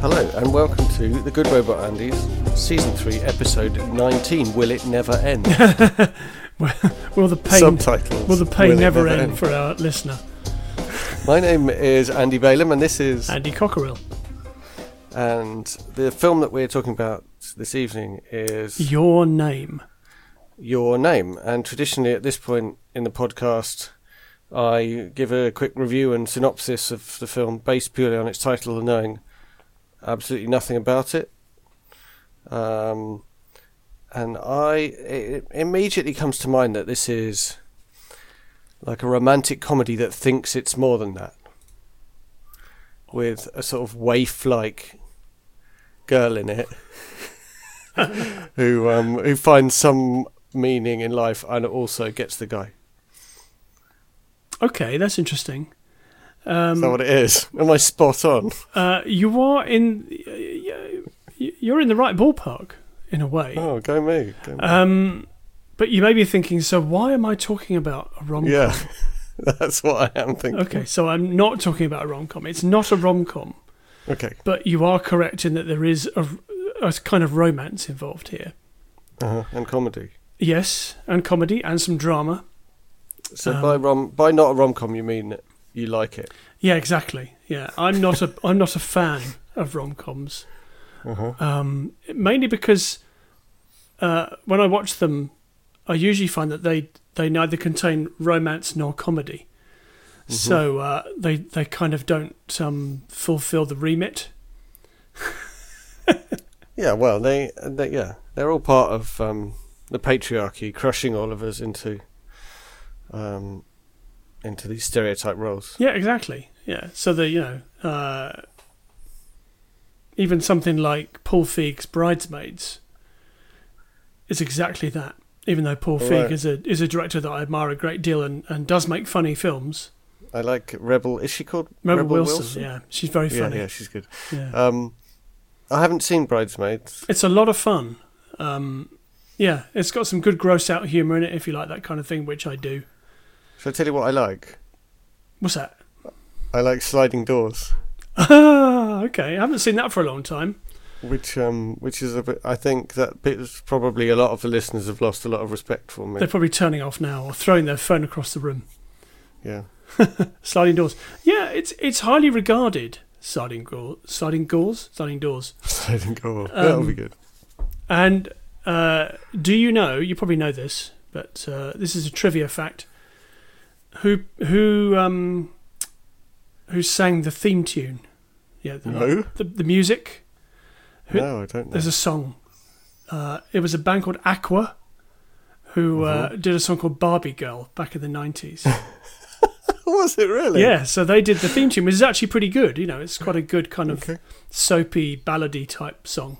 Hello and welcome to The Good Robot Andy's Season 3, Episode 19 Will It Never End? Will the pain Subtitles. will the pain Will It never end for our listener, My name is Andy Balaam and this is. Andy Cockerill? And the film that we're talking about this evening is Your name. Your Name. And traditionally at this point in the podcast, I give a quick review and synopsis of the film based purely on its title and knowing absolutely nothing about it. Um, and I it immediately comes to mind that this is like a romantic comedy that thinks it's more than that, with a sort of waif-like girl in it who um, who finds some meaning in life and also gets the guy. Okay, that's interesting. Is that what it is? Am I spot on? Uh, you are in. You're in the right ballpark in a way. Oh, go me. Go me. Um, but you may be thinking, so why am I talking about a rom com? yeah, that's what I am thinking. Okay, so I'm not talking about a rom com. It's not a rom com, Okay. but you are correct in that there is a, a kind of romance involved here. Uh-huh. And comedy. Yes, and comedy and some drama. So Um, by rom by not a rom com, you mean you like it? Yeah, exactly. Yeah, I'm not a I'm not a fan of rom coms. Uh-huh. Um, mainly because uh, when I watch them, I usually find that they they neither contain romance nor comedy. So uh, they they kind of don't um, fulfill the remit. Yeah. Well, they, they yeah they're all part of um, the patriarchy crushing all of us into um, into these stereotype roles. Yeah, exactly. Yeah. So the you know uh, even something like Paul Feig's Bridesmaids is exactly that. Even though Paul Feig Right. is a is a director that I admire a great deal and, and does make funny films. I like Rebel. Is she called Rebel, Rebel Wilson, yeah, she's very Yeah, funny. yeah, she's good. Yeah. Um, I haven't seen Bridesmaids. It's a lot of fun. Um, yeah, it's got some good gross out humour in it if you like that kind of thing, which I do. Shall I tell you what I like? What's that? I like sliding doors. Ah, okay. I haven't seen that for a long time. which um which is a bit I think that bit is probably a lot of the listeners have lost a lot of respect for me. They're probably turning off now or throwing their phone across the room. Yeah. Sliding doors. Yeah, it's it's highly regarded. Sliding door, sliding doors, sliding doors. Sliding door. That'll be Um, good. And uh, do you know? You probably know this, but uh, this is a trivia fact. Who who um who sang the theme tune? Yeah, the, Who? the, the music. who- No, I don't know. There's a song. Uh, it was a band called Aqua, who uh, Mm-hmm. did a song called Barbie Girl back in the nineties. Was it really? yeah, so they did the theme tune, which is actually pretty good. You know, it's quite a good kind of Okay. soapy ballady type song.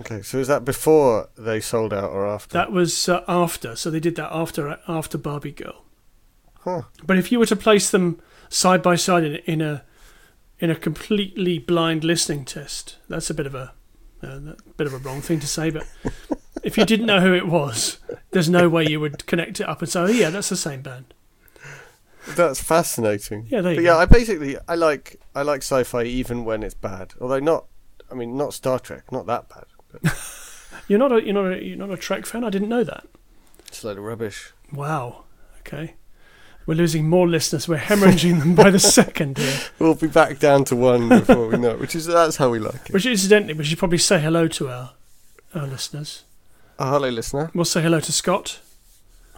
Okay, so is that before they sold out or after? That was uh, after, so they did that after after Barbie Girl. Huh. But if you were to place them side by side in, in a in a completely blind listening test, that's a bit of a uh, a bit of a wrong thing to say. But if you didn't know who it was, there's no way you would connect it up and say, "Oh yeah, that's the same band." That's fascinating. Yeah, But go. yeah, I basically I like I like sci-fi even when it's bad. Although not I mean not Star Trek, not that bad. You're not a you're not a, you're not a Trek fan. I didn't know that. it's a load of rubbish. Wow. Okay. We're losing more listeners. We're hemorrhaging them by the second here. We'll be back down to one before we know it, which is that's how we like it. Which, incidentally, we should probably say hello to our our listeners. Oh, hello listener. We'll say hello to Scott,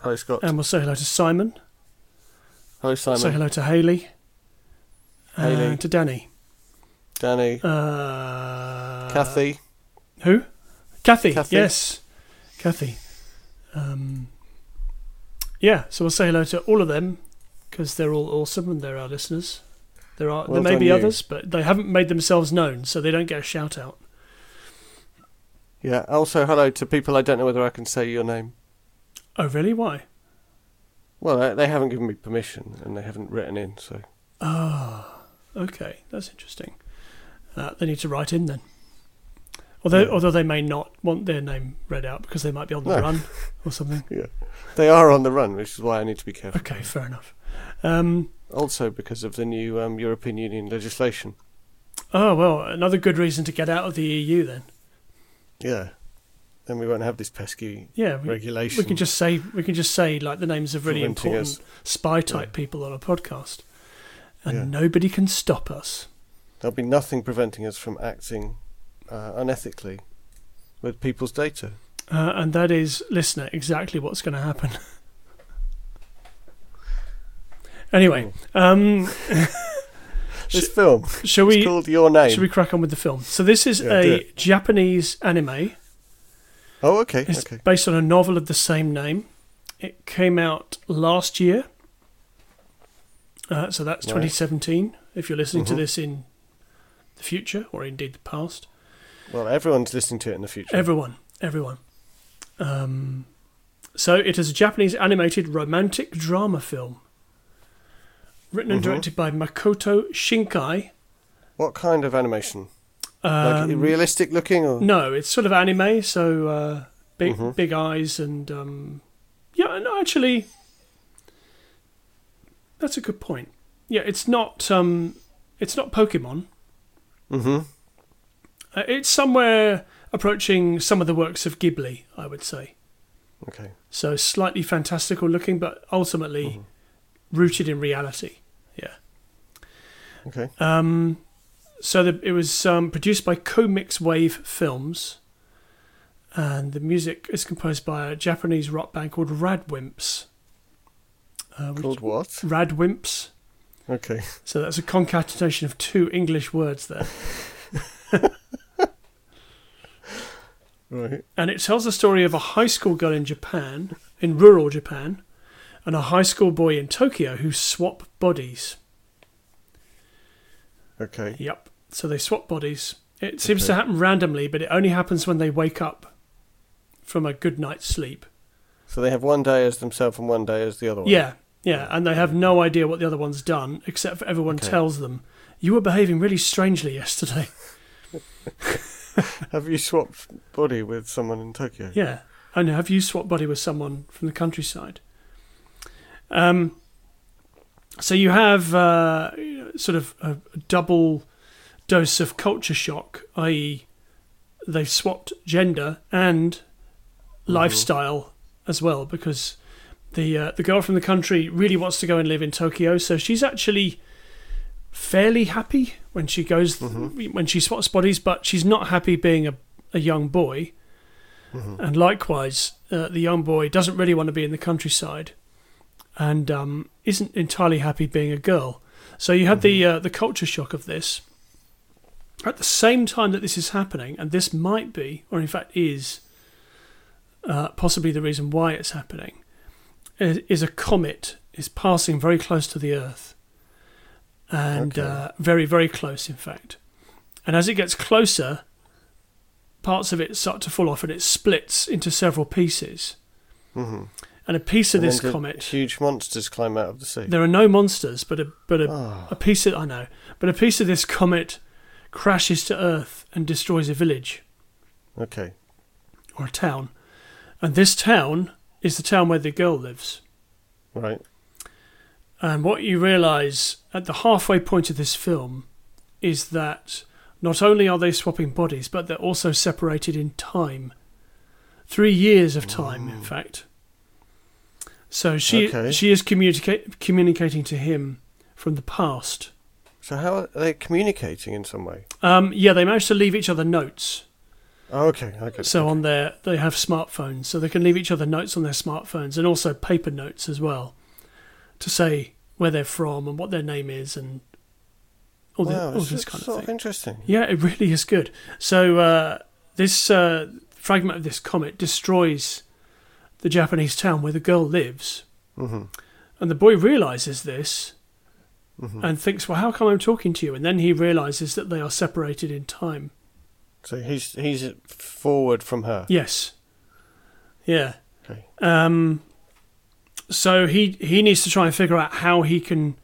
Hello Scott. and we'll say hello to Simon. hello Simon. Say hello to Haley. Haley. And to Danny. Danny. Uh, Kathy. Who? Kathy. Kathy. Yes. Kathy. Um, yeah, so we'll say hello to all of them because they're all awesome and they're our listeners. There are Well there may be you. others, but they haven't made themselves known, so they don't get a shout out. Yeah. Also hello to people I don't know whether I can say your name. Oh, really? Why? Well, they- haven't given me permission and they haven't written in, so Oh, okay, that's interesting. Uh, they need to write in then. Although, Yeah. although they may not want their name read out because they might be on the No. run or something. yeah, they are on the run, which is why I need to be careful. Okay, fair enough. Um, Also, because of the new um, European Union legislation. Oh well, another good reason to get out of the EU then. Yeah. Then we won't have this pesky Yeah, we, regulation. we can just say we can just say like the names of really important spy type people on a podcast, and Yeah. nobody can stop us. There'll be nothing preventing us from acting uh, unethically with people's data. Uh, and that is, listener, exactly what's going to happen. anyway, um, This film shall we called Your Name. shall we crack on with the film? So this is Yeah, a. Japanese anime. Oh, okay. It's okay. based on a novel of the same name. It came out last year. Uh, so that's Right. 2017. If you're listening to Mhm. this in the future or indeed the past, Well, everyone's listening to it in the future. everyone, everyone. Um, so it is a Japanese animated romantic drama film, written and Mhm. directed by Makoto Shinkai. what kind of animation? Um, like realistic looking, or No, it's sort of anime, so uh, big Mhm. big eyes and um, yeah, no, actually, that's a good point. Yeah, it's not um, it's not Pokemon. hmm Uh, it's somewhere approaching some of the works of Ghibli, I would say. Okay. So slightly fantastical looking, but ultimately Mhm. rooted in reality. Yeah. Okay. Um, so the, it was um, produced by Comix Wave Films, and the music is composed by a Japanese rock band called Radwimps. Uh, Called what? Radwimps. Okay. So that's a concatenation of two English words there. Right. And it tells the story of a high school girl in Japan, in rural Japan, and a high school boy in Tokyo who swap bodies. Okay. Yep. So they swap bodies. It seems to happen randomly, but it only happens when they wake up from a good night's sleep. So they have one day as themselves and one day as the other one. Yeah, yeah, and they have no idea what the other one's done, except for everyone Okay. tells them, "You were behaving really strangely yesterday." Have you swapped body with someone in Tokyo? Yeah, and have you swapped body with someone from the countryside? Um, so you have uh, sort of a, double dose of culture shock, i.e., they've swapped gender and lifestyle as well, because the uh, the girl from the country really wants to go and live in Tokyo, so she's actually fairly happy when she goes when she swaps bodies, but she's not happy being a, a young boy. And likewise, uh, the young boy doesn't really want to be in the countryside, and um, isn't entirely happy being a girl. So you had the uh, the culture shock of this. At the same time that this is happening, and this might be, or in fact is, uh, possibly the reason why it's happening, is, is a comet is passing very close to the Earth, and Okay. uh, very very close, in fact. And as it gets closer, parts of it start to fall off, and it splits into several pieces. hmm And a piece of And this comet, Huge monsters climb out of the sea. there are no monsters, but a but a, Ah. a piece of I know, but a piece of this comet crashes to Earth and destroys a village Okay. or a town, and this town is the town where the girl lives. Right. And what you realise at the halfway point of this film is that not only are they swapping bodies, but they're also separated in time. Three years of time, in fact. So she Okay. she is communicate, communicating to him from the past. So how are they communicating in some way? Um, yeah, they managed to leave each other notes. Oh, okay. Okay. So on their they have smartphones, so they can leave each other notes on their smartphones, and also paper notes as well, to say where they're from and what their name is and all, the, all this kind of thing. of interesting. Yeah, it really is good. So uh, this uh, fragment of this comet destroys the Japanese town where the girl lives, hmm and the boy realizes this hmm and thinks, "Well, how come I'm talking to you?" And then he realizes that they are separated in time. So he's he's forward from her. Yes. Yeah. Okay. Um, so he he needs to try and figure out how he can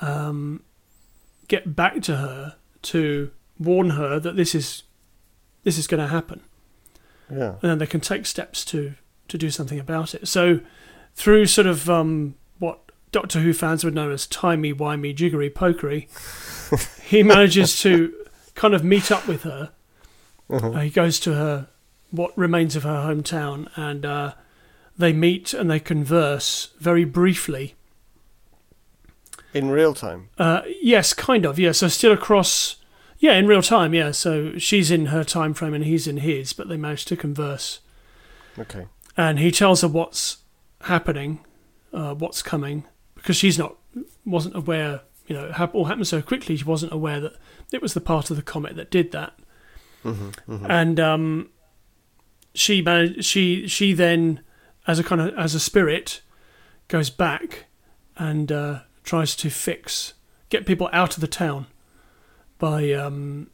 um, get back to her to warn her that this is this is going to happen, Yeah. and then they can take steps to to do something about it. So through sort of um, what Doctor Who fans would know as timey wimey jiggery pokery, he manages to kind of meet up with her. Uh-huh. Uh, he goes to her, what remains of her hometown, and uh, they meet and they converse very briefly. In real time. Uh, yes, kind of. Yeah, so still across. Yeah, in real time. Yeah, so she's in her time frame and he's in his, but they manage to converse. Okay. And he tells her what's happening, uh, what's coming, because she's not wasn't aware. You know, it all happened so quickly. She wasn't aware that it was the part of the comet that did that. Mm-hmm, And um, she managed. She she then, as a kind of as a spirit, goes back and uh, tries to fix, get people out of the town by um,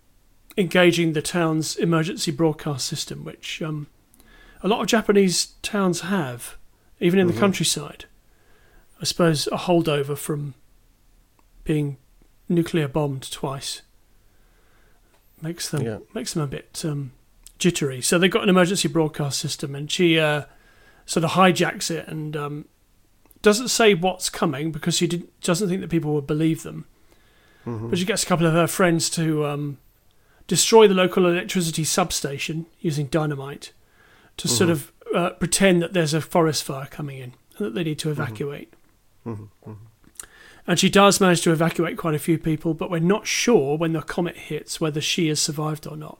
engaging the town's emergency broadcast system, which um, a lot of Japanese towns have, even in the Mhm. countryside. I suppose a holdover from being nuclear bombed twice makes them Yeah. makes them a bit um, jittery. So they've got an emergency broadcast system, and she uh, sort of hijacks it and um, doesn't say what's coming because she did, doesn't think that people would believe them. Mm-hmm. But she gets a couple of her friends to um, destroy the local electricity substation using dynamite to sort Mhm. of uh, pretend that there's a forest fire coming in and that they need to evacuate. Mm-hmm. And she does manage to evacuate quite a few people, but we're not sure when the comet hits whether she has survived or not.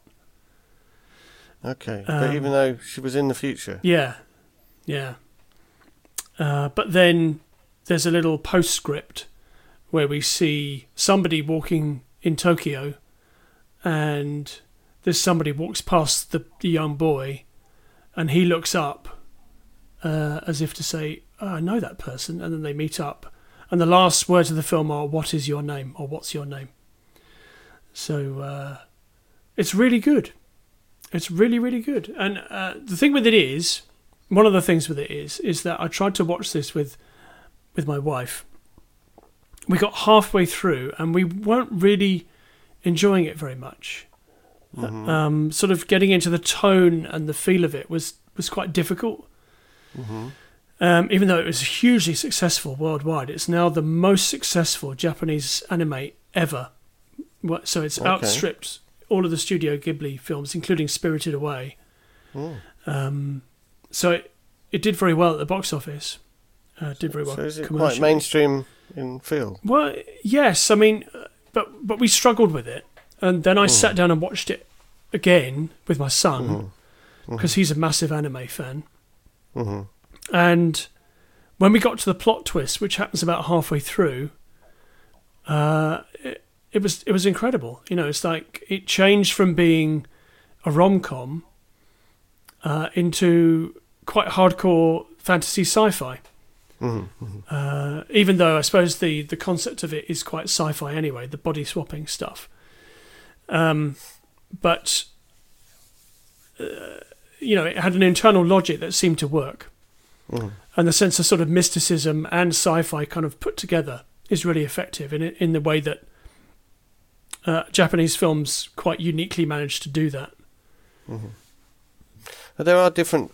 Okay. Um, but even though she was in the future. Yeah, yeah. Uh, but then there's a little postscript where we see somebody walking in Tokyo, and there's somebody walks past the, the young boy, and he looks up uh, as if to say, oh, "I know that person," and then they meet up. And the last words of the film are, "What is your name?" or "What's your name?" So uh, it's really good. It's really, really good. And uh, the thing with it is, one of the things with it is, is that I tried to watch this with, with my wife. We got halfway through and we weren't really enjoying it very much. Mhm. Um, sort of getting into the tone and the feel of it was was quite difficult. Mhm. Um, even though it was hugely successful worldwide, it's now the most successful Japanese anime ever. So it's Okay. outstripped all of the Studio Ghibli films, including Spirited Away. Mm. Um, so it, it did very well at the box office. Uh, did very well So is it quite mainstream in feel? Well, yes. I mean, uh, but but we struggled with it, and then I Mm. sat down and watched it again with my son because he's a massive anime fan. hmm And when we got to the plot twist, which happens about halfway through, uh, it, it was it was incredible. You know, it's like it changed from being a rom com uh, into quite hardcore fantasy sci-fi. hmm Uh, even though I suppose the the concept of it is quite sci-fi anyway, the body swapping stuff. Um, but uh, you know, it had an internal logic that seemed to work hmm and the sense of sort of mysticism and sci-fi kind of put together is really effective in in the way that uh, Japanese films quite uniquely manage to do that. But there are different,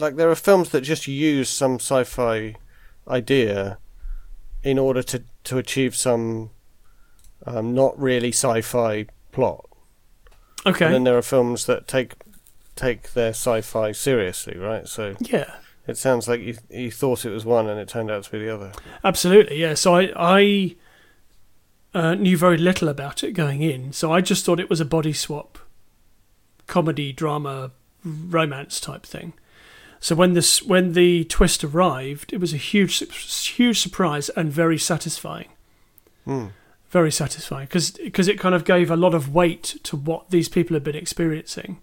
like there are films that just use some sci-fi idea in order to to achieve some um, not really sci-fi plot. Okay. And then there are films that take take their sci-fi seriously, right? So yeah, it sounds like you you thought it was one and it turned out to be the other. absolutely. Yeah. So I I uh, knew very little about it going in, so I just thought it was a body swap, comedy, drama, romance type thing. So when this when the twist arrived, it was a huge huge surprise and very satisfying. Hmm. very satisfying because because it kind of gave a lot of weight to what these people had been experiencing.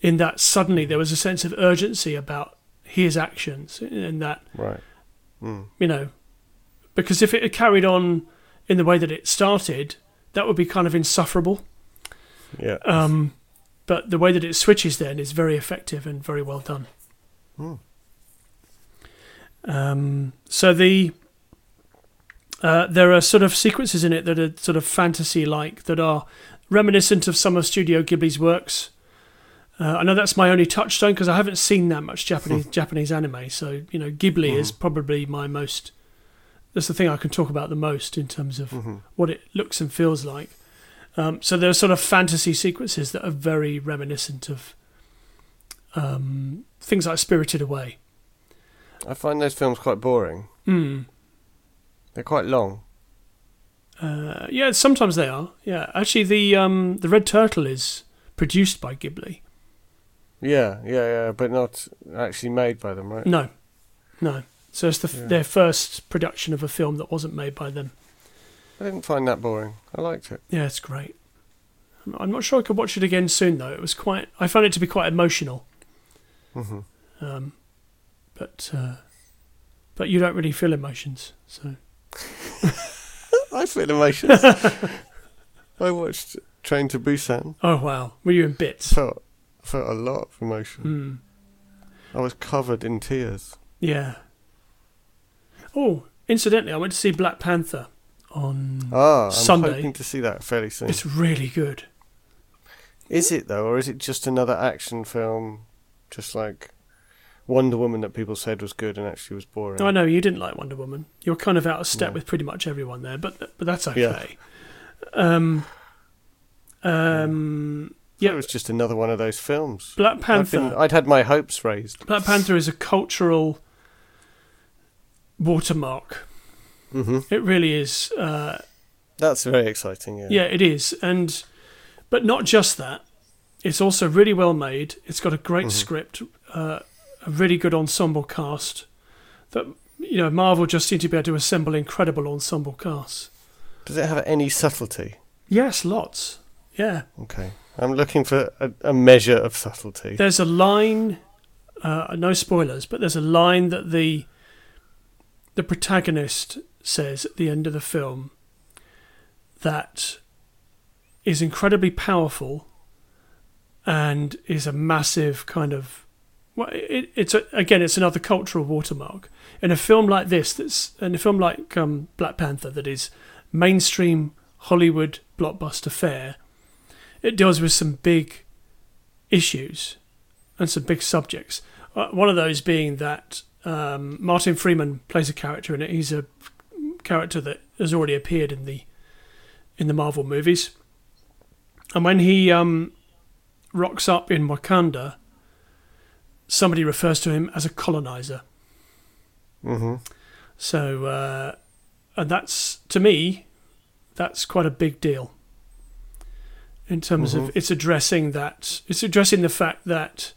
In that suddenly there was a sense of urgency about his actions, in that Right. Hmm. you know, because if it had carried on in the way that it started, that would be kind of insufferable. Yeah. Um, but the way that it switches then is very effective and very well done. Hmm. Um, so the uh, there are sort of sequences in it that are sort of fantasy-like that are reminiscent of some of Studio Ghibli's works. Uh, I know that's my only touchstone because I haven't seen that much Japanese Japanese anime. So you know, Ghibli is probably my most. That's the thing I can talk about the most in terms of hmm what it looks and feels like. Um, so there are sort of fantasy sequences that are very reminiscent of um, things like Spirited Away. I find those films quite boring. Mm. They're quite long. Uh, yeah, sometimes they are. Yeah, actually, the um, the Red Turtle is produced by Ghibli. Yeah, yeah, yeah, but not actually made by them, right? No, no. So it's the, Yeah. their first production of a film that wasn't made by them. I didn't find that boring. I liked it. Yeah, it's great. I'm- I'm not sure I could watch it again soon though. It was quite. I found it to be quite emotional. Hmm Um, but uh, but you don't really feel emotions, so I feel emotions. I watched Train to Busan. oh wow, were you in bits? Felt felt a lot of emotion. Mm, I was covered in tears. yeah. Oh, incidentally, I went to see Black Panther on. Ah, I'm Sunday. hoping to see that fairly soon. It's really good. Is it though, or is it just another action film, just like Wonder Woman that people said was good and actually was boring? I know you didn't like Wonder Woman. You're kind of out of step No. with pretty much everyone there, but but that's Yeah. okay. Um, um, Yeah, yeah. it was just another one of those films. Black Panther. been, I'd had my hopes raised. Black Panther is a cultural watermark. hmm It really is. Uh, That's very exciting. Yeah. yeah, it is, and but not just that. It's also really well made. It's got a great Mhm. script, uh, a really good ensemble cast. That you know, Marvel just seem to be able to assemble incredible ensemble casts. Does it have any subtlety? Yes, lots. Yeah, Okay. I'm looking for a, a measure of subtlety. there's a line. Uh, no spoilers, but there's a line that the the protagonist says at the end of the film that is incredibly powerful and is a massive kind of well it, it's a, again it's another cultural watermark. In a film like this that's in a film like um, Black Panther that is mainstream Hollywood blockbuster fare it deals with some big issues and some big subjects. Uh, one of those being that um, Martin Freeman plays a character in it. He's a character that has already appeared in the in the Marvel movies. And when he um, rocks up in Wakanda, somebody refers to him as a colonizer. hmm So, uh, and that's to me, that's quite a big deal. In terms Mhm. of it's addressing that, it's addressing the fact that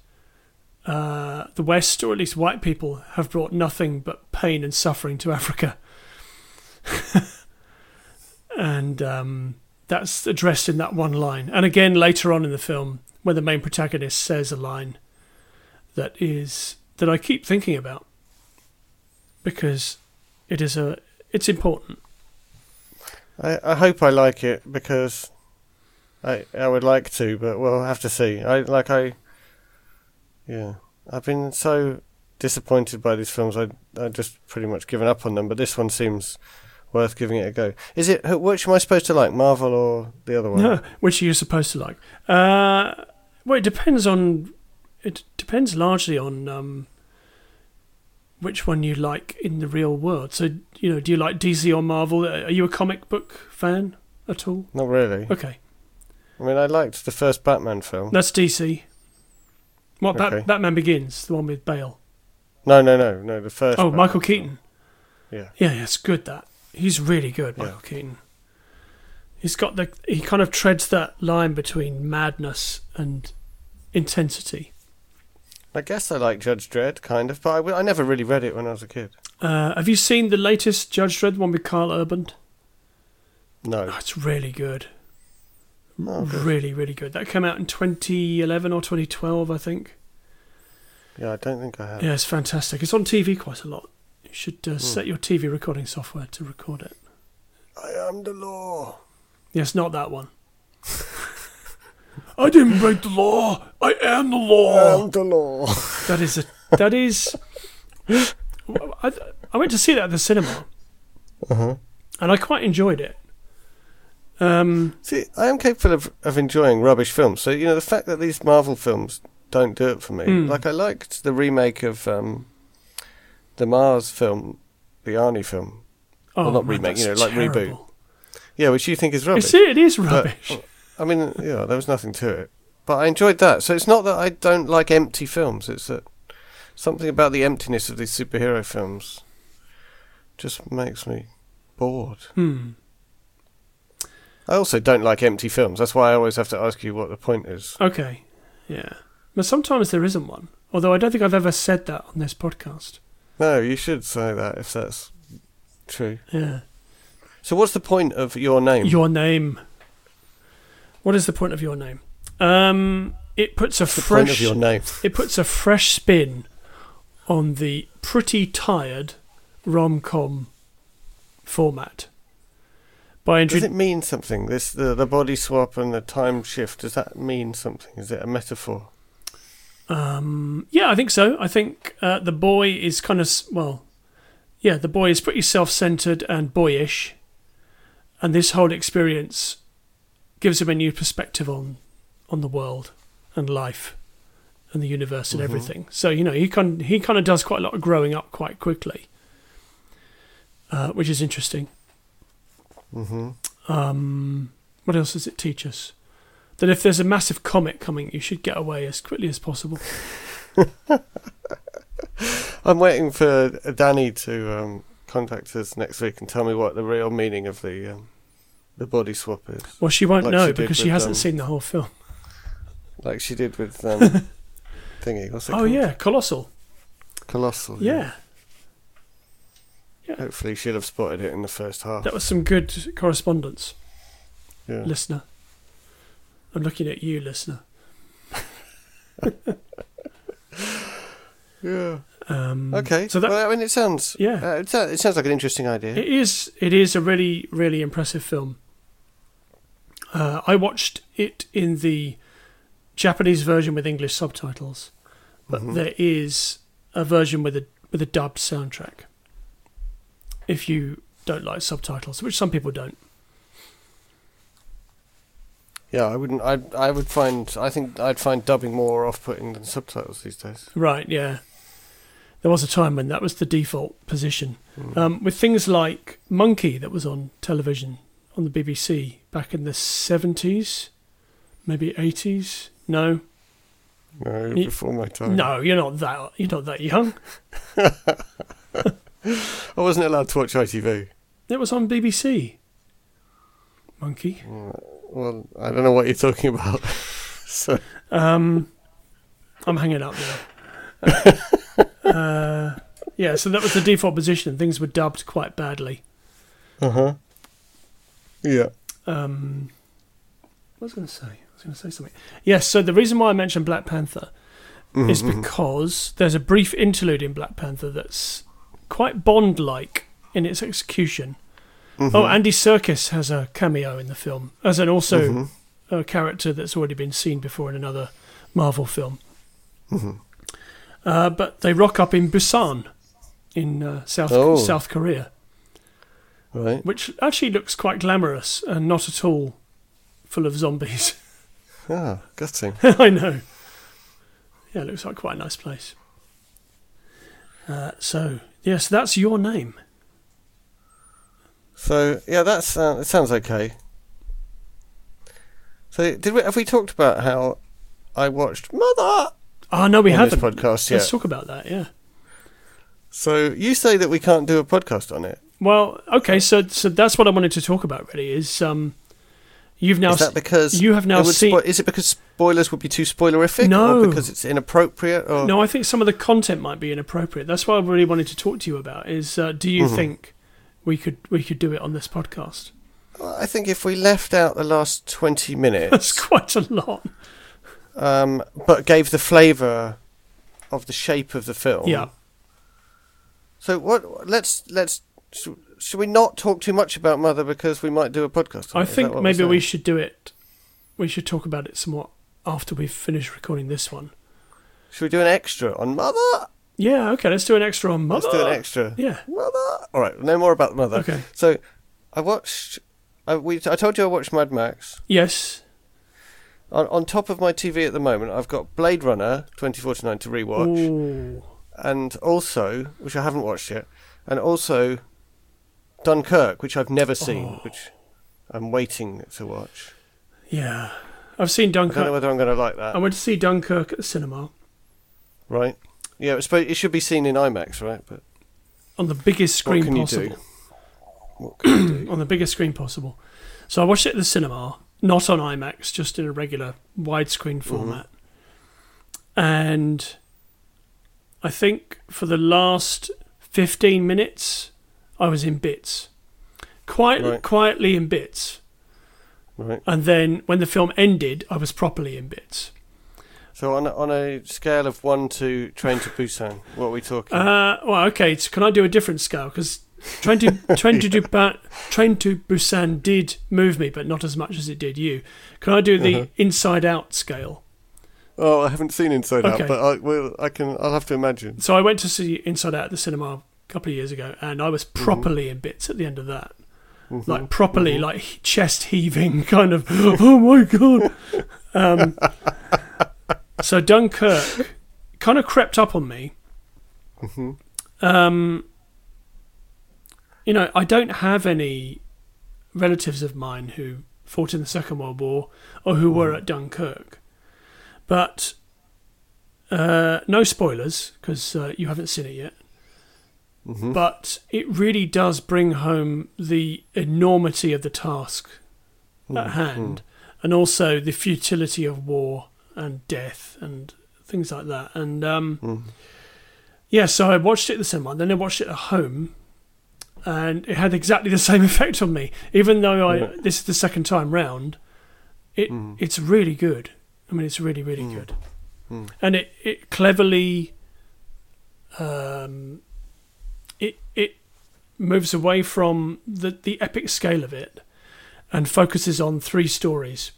uh, the West, or at least white people, have brought nothing but pain and suffering to Africa. and um, that's addressed in that one line. And again, later on in the film, when the main protagonist says a line that is that I keep thinking about because it is a it's important. I, I hope I like it because I I would like to, but we'll have to see. I like I yeah. I've been so disappointed by these films. I I just pretty much given up on them. But this one seems worth giving it a go. Is it which am I supposed to like, Marvel or the other one? No, which are you're supposed to like. Uh, well, it depends on. It depends largely on um, which one you like in the real world. So, you know, do you like DC or Marvel? Are you a comic book fan at all? Not really. Okay, I mean, I liked the first Batman film. that's DC. What Bat- Okay. Batman Begins, the one with Bale. No, no, no, no. The first. Oh, Batman Michael film. Keaton. Yeah. Yeah, yeah, it's good. That he's really good. Michael Keaton. He's got the he kind of treads that line between madness and intensity. I guess I like Judge Dredd, kind of, but I never really read it when I was a kid. Uh, have you seen the latest Judge Dredd one with Karl Urban? No. Oh, it's really good. Oh, good. Really, really good. That came out in 2011 or 2012, I think. Yeah, I don't think I have. Yeah, it's fantastic. It's on TV quite a lot. You should uh, set your TV recording software to record it. I am the law. Yes, not that one. I didn't break the law. I am the law. I law. am the law. That is a. That is. I, I went to see that at the cinema, Uh-huh. and I quite enjoyed it. Um, See, I am capable of, of enjoying rubbish films. So, you know, the fact that these Marvel films don't do it for me. Mm. Like, I liked the remake of um, the Mars film, the Arnie film. oh, not man, remake, you know, like reboot. Yeah, which you think is rubbish. It's, it is But rubbish. I mean, yeah, there was nothing to it, but I enjoyed that. So it's not that I don't like empty films; it's that something about the emptiness of these superhero films just makes me bored. Hmm. I also don't like empty films. That's why I always have to ask you what the point is. Okay. Yeah. But sometimes there isn't one. Although I don't think I've ever said that on this podcast. No, you should say that if that's true. Yeah. So, what's the point of your name? Your name. What is the point of your name? Um, it puts a the fresh. point of your name? It puts a fresh spin on the pretty tired rom-com format. By Does it mean something? This the, the body swap and the time shift. Does that mean something? Is it a metaphor? um, yeah, I think so. I think uh, the boy is kind of well, yeah, the boy is pretty self-centered and boyish, and this whole experience gives him a new perspective on on the world and life and the universe and Mhm. everything. So you know he kind he kind of does quite a lot of growing up quite quickly, uh, which is interesting. Mm-hmm. Um, what else does it teach us? That if there's a massive comet coming, you should get away as quickly as possible. I'm waiting for Danny to um, contact us next week and tell me what the real meaning of the um, the body swap is, Well, she won't Like know she because she with, hasn't um, seen the whole film. like she did with um, thingy. What's it Oh called? yeah, colossal. Colossal. Yeah, Hopefully, she'll have spotted it in the first half. that was some good correspondence, Yeah. listener. I'm looking at you, listener. Yeah. Um, Okay. So that well, I mean, it sounds. Yeah. Uh, it, sou- it sounds like an interesting idea. It is. It is a really, really impressive film. Uh, I watched it in the Japanese version with English subtitles, but Mhm. there is a version with a with a dubbed soundtrack. If you don't like subtitles, which some people don't, Yeah, I wouldn't. I I would find. I think I'd find dubbing more off-putting than subtitles these days. right? Yeah, there was a time when that was the default position. Mm. Um, with things like Monkey, that was on television on the BBC back in the seventies, maybe eighties. No, no, Ye- before my time. No, you're not that. You're not that young. I wasn't allowed to watch ITV. It was on BBC. Monkey. Well, I don't know what you're talking about. so Um, I'm hanging up now. uh, yeah, so that was the default position. Things were dubbed quite badly. Uh huh. Yeah. Um, what was I going to say? I was going to say something. Yes. So the reason why I mentioned Black Panther is Mhm, mhm. because there's a brief interlude in Black Panther that's quite Bond-like in its execution. Mhm. Oh, Andy Serkis has a cameo in the film as an also Mhm, a character that's already been seen before in another Marvel film. Uh, but they rock up in Busan, in uh, South Oh. South Korea, Right. which actually looks quite glamorous and not at all full of zombies. Ah, gutting. I know. Yeah, it looks like quite a nice place. Uh, so yes, that's your name. So yeah, that's uh, it. Sounds okay. So did we have we talked about how I watched Mother Oh no, we haven't. podcast Let's talk about that. Yeah. So you say that we can't do a podcast on it. Well, okay, so so that's what I wanted to talk about. Really, is um, you've now Is that because you have now seen- spo- is it because spoilers would be too spoilerific, No. or because it's inappropriate, or No, I think some of the content might be inappropriate. That's what I really wanted to talk to you about. Is uh, do you Mhm. think we could we could do it on this podcast? I think if we left out the last twenty minutes, That's quite a lot. Um, but gave the flavour of the shape of the film. Yeah. So what? Let's let's. Should, should we not talk too much about Mother because we might do a podcast? On I it? Think that what we're maybe we should do it. We should talk about it somewhat after we've finished recording this one. Should we do an extra on Mother? Yeah. Okay. Let's do an extra on Mother. Let's do an extra. Yeah. Mother. All right. No more about Mother. Okay. So, I watched. I, we, I told you I watched Mad Max. Yes. On, on top of my TV at the moment, I've got Blade Runner 2049 to rewatch, Ooh. and also, which I haven't watched yet, and also Dunkirk, which I've never seen, Oh. which I'm waiting to watch. Yeah, I've seen Dunkirk. I don't know whether I'm going to like that. I went to see Dunkirk at the cinema Right? Yeah, it should be seen in IMAX, right? But on the biggest what screen can you possible. do? What can you do? on the biggest screen possible. So I watched it at the cinema, not on IMAX, just in a regular widescreen format. And I think for the last 15 minutes, I was in bits. Quiet, Right. Quietly in bits. Right. And then when the film ended, I was properly in bits. So on a, on a scale of one to Train to Busan, what are we talking? Uh, well, okay. So can I do a different scale? Because Train to Train to Dupa- Train to Busan did move me, but not as much as it did you. Can I do the Uh-huh. Inside Out scale? oh, I haven't seen Inside Okay. Out, but I, well, I can. I'll have to imagine. So I went to see Inside Out at the cinema a couple of years ago, and I was properly in bits at the end of that. Mhm. Like properly, like chest heaving, kind of. Oh my god! Um, so Dunkirk kind of crept up on me. Mhm. Um, you know, I don't have any relatives of mine who fought in the Second World War or who were at Dunkirk, but uh, no spoilers because uh, you haven't seen it yet. Mhm. But it really does bring home the enormity of the task Mm-hmm. at hand, and also the futility of war and death and things like that. And um, Mhm. yeah, so I watched it at the cinema, then I watched it at home, and it had exactly the same effect on me. Even though I Yeah. this is the second time round, it Mm. it's really good. I mean, it's really really Mm. good, Mm. and it it cleverly um it it moves away from the the epic scale of it and focuses on three stories.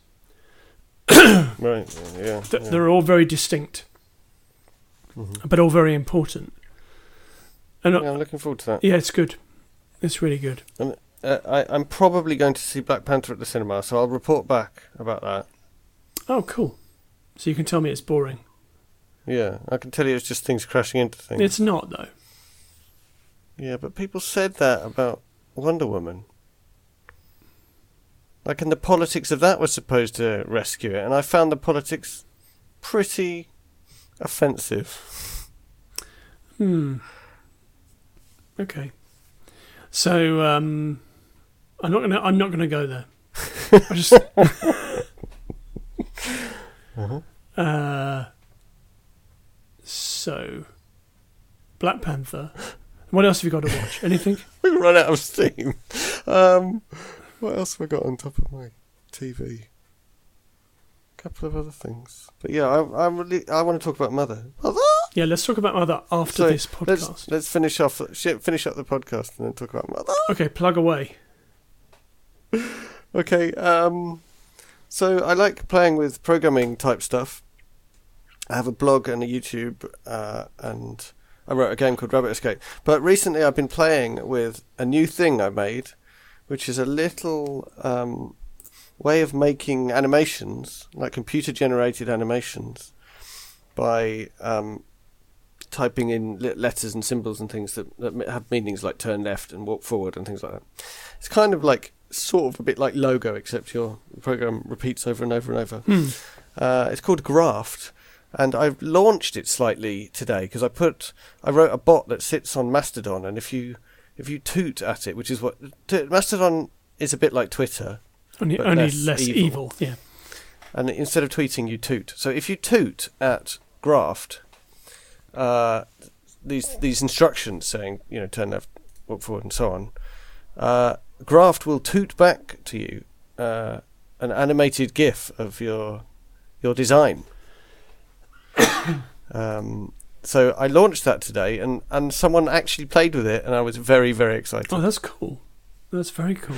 Right. Yeah. Th- yeah. They're all very distinct, Mhm. but all very important. And uh, Yeah, I'm looking forward to that. yeah, it's good. It's really good. Uh, I, I'm probably going to see Black Panther at the cinema, so I'll report back about that. Oh, cool. So you can tell me it's boring. Yeah, I can tell you it's just things crashing into things. It's not though. Yeah, but people said that about Wonder Woman. Like, and the politics of that was supposed to rescue it, and I found the politics pretty offensive. Hmm. Okay. So um, I'm not gonna. I'm not gonna go there. I just. uh, so, Black Panther. What else have you got to watch? Anything? We run out of steam. Um, what else have I got on top of my TV? A couple of other things, but yeah, I, I really I want to talk about Mother. Mother. Yeah, let's talk about Mother after So, this podcast. Let's let's finish off finish up the podcast and then talk about Mother. Okay, plug away. Okay. Um, so I like playing with programming type stuff. I have a blog and a YouTube, uh, and I wrote a game called Rabbit Escape. But recently, I've been playing with a new thing I made, which is a little um, way of making animations, like computer-generated animations, by um, typing in letters and symbols and things that, that have meanings like turn left and walk forward and things like that. It's kind of like sort of a bit like Logo, except your program repeats over and over and over. Hmm. Uh, it's called Graft, and I've launched it slightly today because I put I wrote a bot that sits on Mastodon, and if you if you toot at it, which is what t- Mastodon is a bit like Twitter, Only, only less less, evil. evil. Yeah. and instead of tweeting, you toot. So if you toot at Graft, uh, these these instructions saying you know turn left, walk forward, and so on, uh, Graft will toot back to you uh, an animated GIF of your your design. um, so I launched that today, and, and someone actually played with it, and I was very very excited. Oh, that's cool. That's very cool.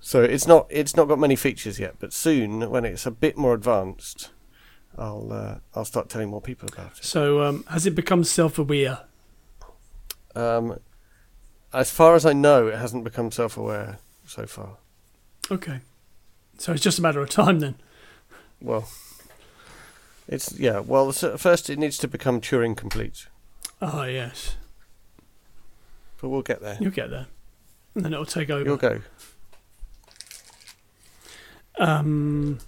So it's not it's not got many features yet, but soon when it's a bit more advanced, I'll uh, I'll start telling more people about it. So, um, has it become self-aware? Um, as far as I know, it hasn't become self-aware so far. Okay. So it's just a matter of time then. Well, it's yeah. Well, first it needs to become Turing complete, Ah, yes. but we'll get there. You'll get there. And then it'll take over. You'll go. Um,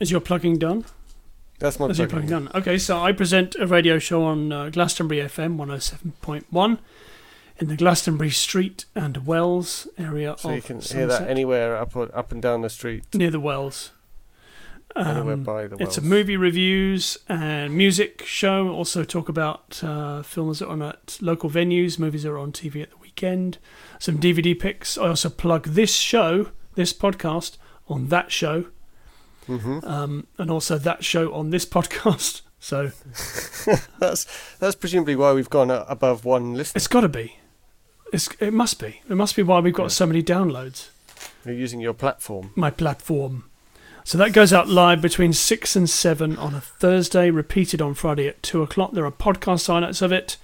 Is your plugging done? That's my Is your? Okay, so I present a radio show on uh, Glastonbury FM 107.1 in the Glastonbury Street and Wells area So you can hear that anywhere up or, up and down the street, near the Wells. anywhere Um, by the Wells. It's a movie reviews and music show. Also talk about uh, films that are on at local venues, movies that are on TV at the weekend, some DVD picks. I also plug this show, this podcast, on that show, hmm um, and also that show on this podcast. So That's that's presumably why we've gone above one listener. it's got to be. It's, it must be. It must be why we've got Yeah. so many downloads. You're using your platform. my platform. So that goes out live between 6 and 7 on a Thursday, repeated on Friday at 2 o'clock. There are podcast highlights of it.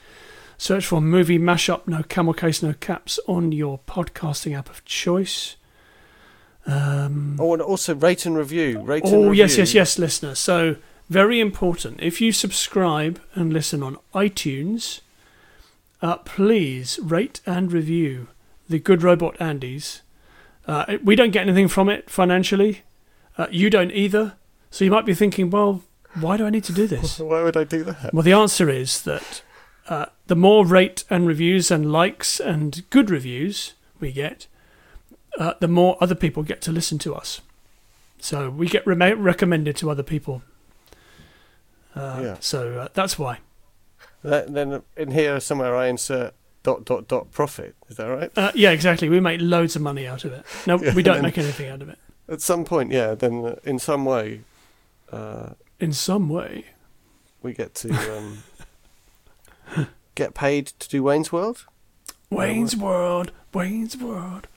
Search for Movie Mashup, no camel case, no caps on your podcasting app of choice. Um, Oh, and also rate and review. Rate and oh, yes, review. yes, yes, listener. So, very important. If you subscribe and listen on iTunes, uh, please rate and review the Good Robot Andys. Uh, we don't get anything from it financially. Uh, you don't either. So you might be thinking, well, why do I need to do this? Why would I do that? Well, the answer is that uh, the more rate and reviews and likes and good reviews we get, uh, the more other people get to listen to us. So we get re- recommended to other people. Uh, Yeah. So uh, that's why. That, then in here somewhere I insert dot dot dot profit. Is that right? Uh, yeah, exactly. We make loads of money out of it. No, Yeah, we don't make anything out of it. At some point, yeah. Then uh, in some way, uh, In some way. we get to um, get paid to do Wayne's World. Wayne's World, Wayne's World.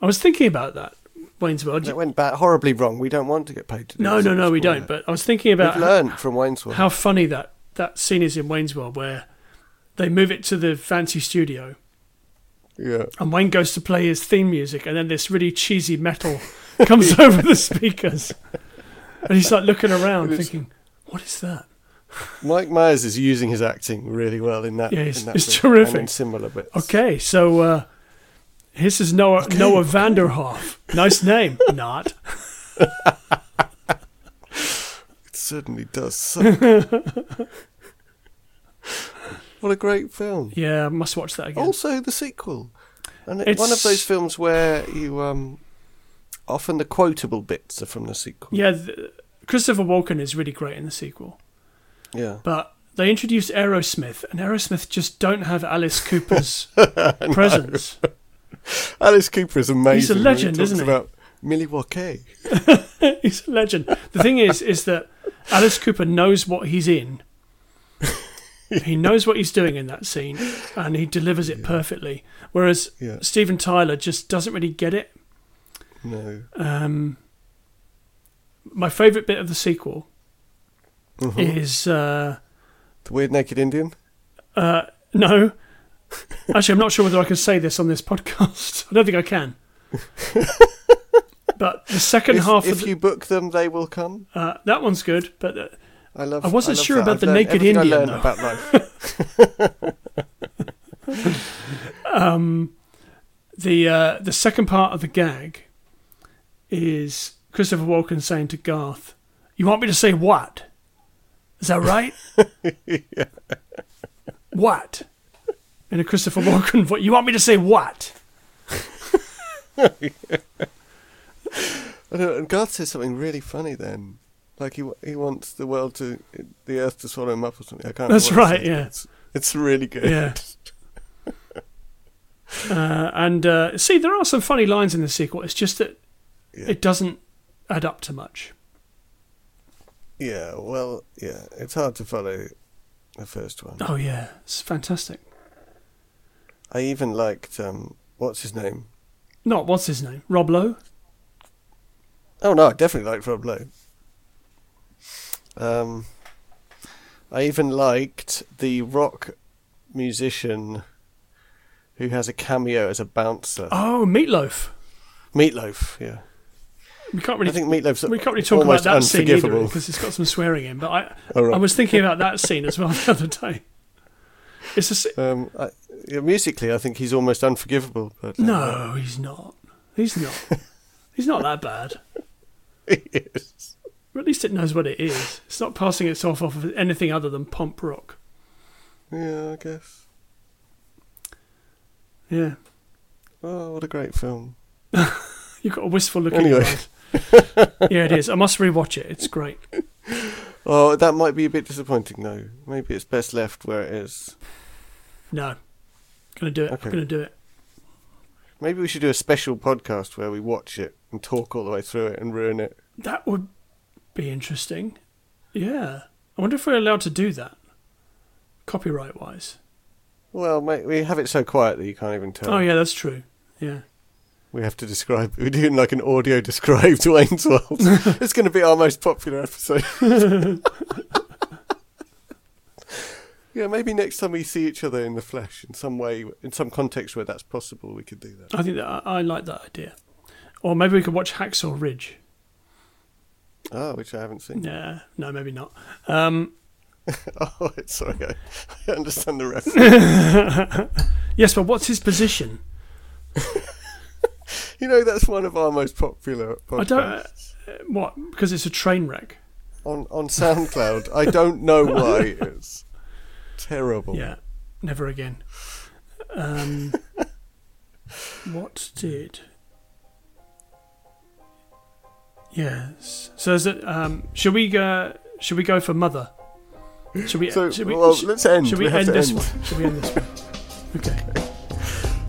I was thinking about that. Wayne's World. That went bad, horribly wrong. We don't want to get paid to do No, no, no, we don't. But I was thinking about We've learned from Wayne's World. how funny that that scene is in Wayne's World, where they move it to the fancy studio, yeah. and Wayne goes to play his theme music, and then this really cheesy metal comes over the speakers, and he's like looking around, It thinking, "What is that?" Mike Myers is using his acting really well in that. Yeah, it's- in that it's terrific. Similar bits. Okay, so uh, this is Noah Okay. Noah Vanderhoff. Nice name, not. It certainly does. suck. what a great film. Yeah, I must watch that again. Also, the sequel, and It's- one of those films where you um, often the quotable bits are from the sequel. Yeah, th Christopher Walken is really great in the sequel, Yeah, but they introduced Aerosmith, and Aerosmith just don't have Alice Cooper's presence. Alice Cooper is amazing. He's a he legend, talks isn't he? About Millie Milwaukee. he's a legend. The thing is, is that Alice Cooper knows what he's in. he knows what he's doing in that scene, and he delivers it perfectly. Whereas Yeah, Steven Tyler just doesn't really get it. no. Um, my favourite bit of the sequel Mhm. is uh, The Weird Naked Indian. uh, no. Actually, I'm not sure whether I can say this on this podcast. I don't think I can. but the second If, half if of the, you book them, they will come. uh, that one's good, but uh, I love. I wasn't love sure that. about I've the Naked Indian, I about life. um, the uh, the second part of the gag is Christopher Walken saying to Garth, "You want me to say what? Is that right? What?" In a Christopher Walken voice, "You want me to say what?" I don't know, and Garth says something really funny then. Like he he wants the world to, the earth to swallow him up or something. I can't. That's right, yeah. It's, it's really good. Yeah. Uh, and uh, see, there are some funny lines in the sequel. It's just that Yeah. it doesn't add up to much. Yeah, well, yeah, it's hard to follow the first one. Oh yeah, it's fantastic. I even liked um, what's his name? Not what's his name, Rob Lowe. Oh no, I definitely liked Rob Lowe. Um, I even liked the rock musician who has a cameo as a bouncer. Oh, Meatloaf. Meatloaf, yeah. We can't really. I think Meatloaf's we can't really talk about that scene either because it's got some swearing in. But I Oh, right. I was thinking about that scene as well the other day. It's a Um, I, yeah, musically, I think he's almost unforgivable. But uh, no, he's not. He's not. He's not that bad. he is. Or at least it knows what it is. It's not passing itself off as anything other than pump rock. Yeah, I guess. Yeah. Oh, what a great film. You've got a wistful look Anyway. in your eyes. yeah, it is. I must rewatch it. It's great. Oh, that might be a bit disappointing, though. Maybe it's best left where it is. No. Gonna do it. Okay. I'm gonna do it. Maybe we should do a special podcast where we watch it and talk all the way through it and ruin it. That would be interesting. Yeah. I wonder if we're allowed to do that. Copyright wise. Well, mate, we have it so quiet that you can't even tell. Oh yeah, that's true. Yeah. We have to describe. We're doing like an audio described Wayne's World. it's going to be our most popular episode. yeah, maybe next time we see each other in the flesh, in some way, in some context where that's possible, we could do that. I think that I, I like that idea. Or maybe we could watch Hacksaw Ridge. Oh, which I haven't seen. Yeah, no, maybe not. Um, Oh, sorry, I, I understand the reference. yes, but what's his position? you know, that's one of our most popular podcasts. I don't. Uh, what? Because it's a train wreck. on on SoundCloud. I don't know why it's terrible. Yeah, never again. Um, what did? Yes. So is it? Um, should we go? Should we go for mother? Should we? So, should we, well, should, let's end. should we, have end this end. one? Should we end this one? Okay.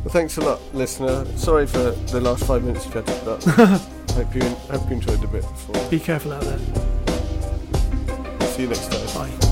Well, thanks a lot, listener. Sorry for the last five minutes you've had to put up. hope you hope you enjoyed the bit. Before. Be careful out there. See you next time. Bye.